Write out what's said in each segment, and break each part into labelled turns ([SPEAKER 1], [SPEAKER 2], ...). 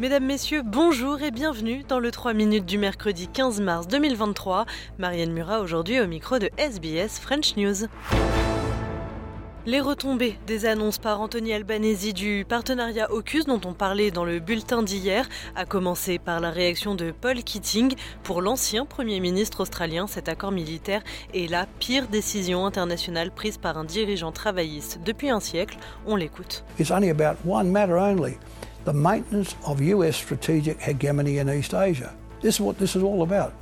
[SPEAKER 1] Mesdames, Messieurs, bonjour et bienvenue dans le 3 minutes du mercredi 15 mars 2023. Marianne Murat aujourd'hui au micro de SBS French News. Les retombées des annonces par Anthony Albanese du partenariat AUKUS dont on parlait dans le bulletin d'hier, a commencé par la réaction de Paul Keating. Pour l'ancien Premier ministre australien, cet accord militaire est la pire décision internationale prise par un dirigeant travailliste depuis un siècle. On l'écoute.
[SPEAKER 2] It's only about one matter only the maintenance of US strategic hegemony in East Asia. This is what this is all about.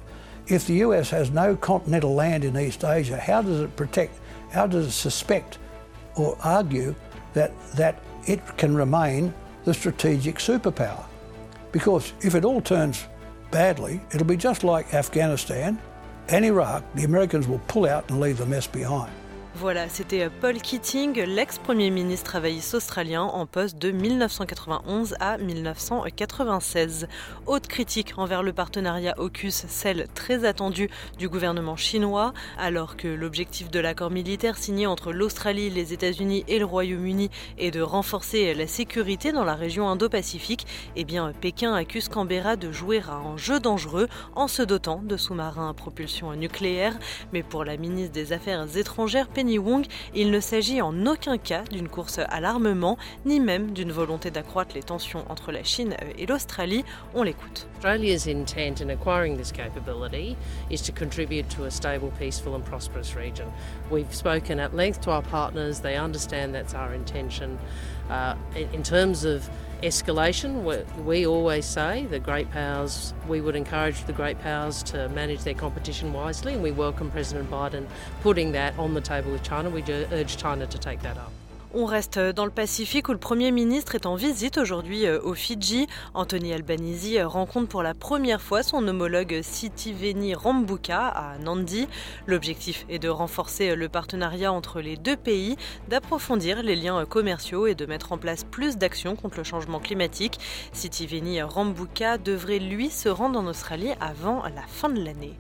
[SPEAKER 2] If the US has no continental land in East Asia, how does it protect, how does it suspect? or argue that, that it can remain the strategic superpower. Because if it all turns badly, it'll be just like Afghanistan and Iraq. The Americans will pull out and leave the mess behind.
[SPEAKER 1] Voilà, c'était euh, Paul Keating, l'ex-premier ministre travailliste australien en poste de 1991 à 1996. Haute critique envers le partenariat AUKUS, celle très attendue du gouvernement chinois, alors que l'objectif de l'accord militaire signé entre l'Australie, les États-Unis et le Royaume-Uni est de renforcer la sécurité dans la région Indo-Pacifique, eh bien Pékin accuse Canberra de jouer à un jeu dangereux en se dotant de sous-marins à propulsion nucléaire. Mais pour la ministre des Affaires étrangères, Wong, il ne s'agit en aucun cas d'une course à l'armement, ni même d'une volonté d'accroître les tensions entre la Chine et l'Australie. On l'écoute.
[SPEAKER 3] Australia's intent in acquiring this capability is to contribute to a stable, peaceful and prosperous region. We've spoken at length to our partners, they understand that's our intention. Uh, in terms of escalation, we always say the great powers, we would encourage the great powers to manage their competition wisely, and we welcome President Biden putting that on the table with China. We urge China to take that up.
[SPEAKER 1] On reste dans le Pacifique où le Premier ministre est en visite aujourd'hui euh, au Fidji. Anthony Albanese rencontre pour la première fois son homologue Sitiveni Rambuka à Nandi. L'objectif est de renforcer le partenariat entre les deux pays, d'approfondir les liens commerciaux et de mettre en place plus d'actions contre le changement climatique. Sitiveni Rambuka devrait lui se rendre en Australie avant la fin de l'année.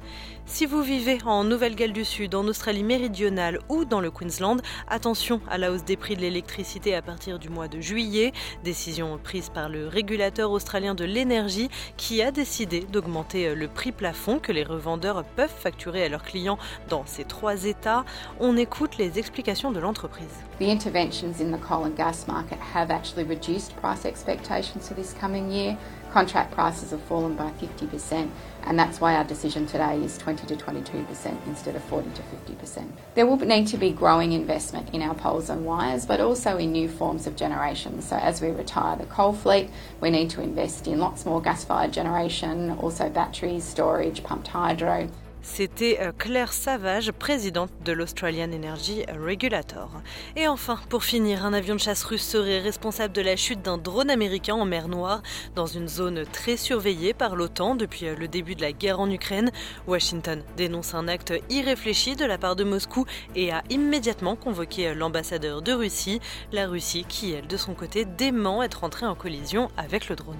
[SPEAKER 1] Si vous vivez en Nouvelle-Galles du Sud, en Australie méridionale ou dans le Queensland, attention à la hausse des prix de l'électricité à partir du mois de juillet. Décision prise par le régulateur australien de l'énergie qui a décidé d'augmenter le prix plafond que les revendeurs peuvent facturer à leurs clients dans ces trois États. On écoute les explications de l'entreprise.
[SPEAKER 4] The interventions in the coal and gas market have actually reduced price expectations for this coming year. Contract prices have fallen by 50%, and that's why our decision today is 20 to 22% instead of 40 to 50%. There will need to be growing investment in our poles and wires, but also in new forms of generation. So, as we retire the coal fleet, we need to invest in lots more gas fired generation, also batteries, storage, pumped hydro.
[SPEAKER 1] C'était euh, Claire Savage, présidente de l'Australian Energy Regulator. Et enfin, pour finir, un avion de chasse russe serait responsable de la chute d'un drone américain en mer Noire, dans une zone très surveillée par l'OTAN depuis euh, le début de la guerre en Ukraine. Washington dénonce un acte irréfléchi de la part de Moscou et a immédiatement convoqué euh, l'ambassadeur de Russie, la Russie qui, elle, de son côté, dément être entrée en collision avec le drone.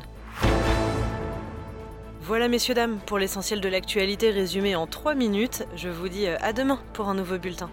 [SPEAKER 1] Voilà messieurs dames pour l'essentiel de l'actualité résumé en 3 minutes. Je vous dis euh, à demain pour un nouveau bulletin.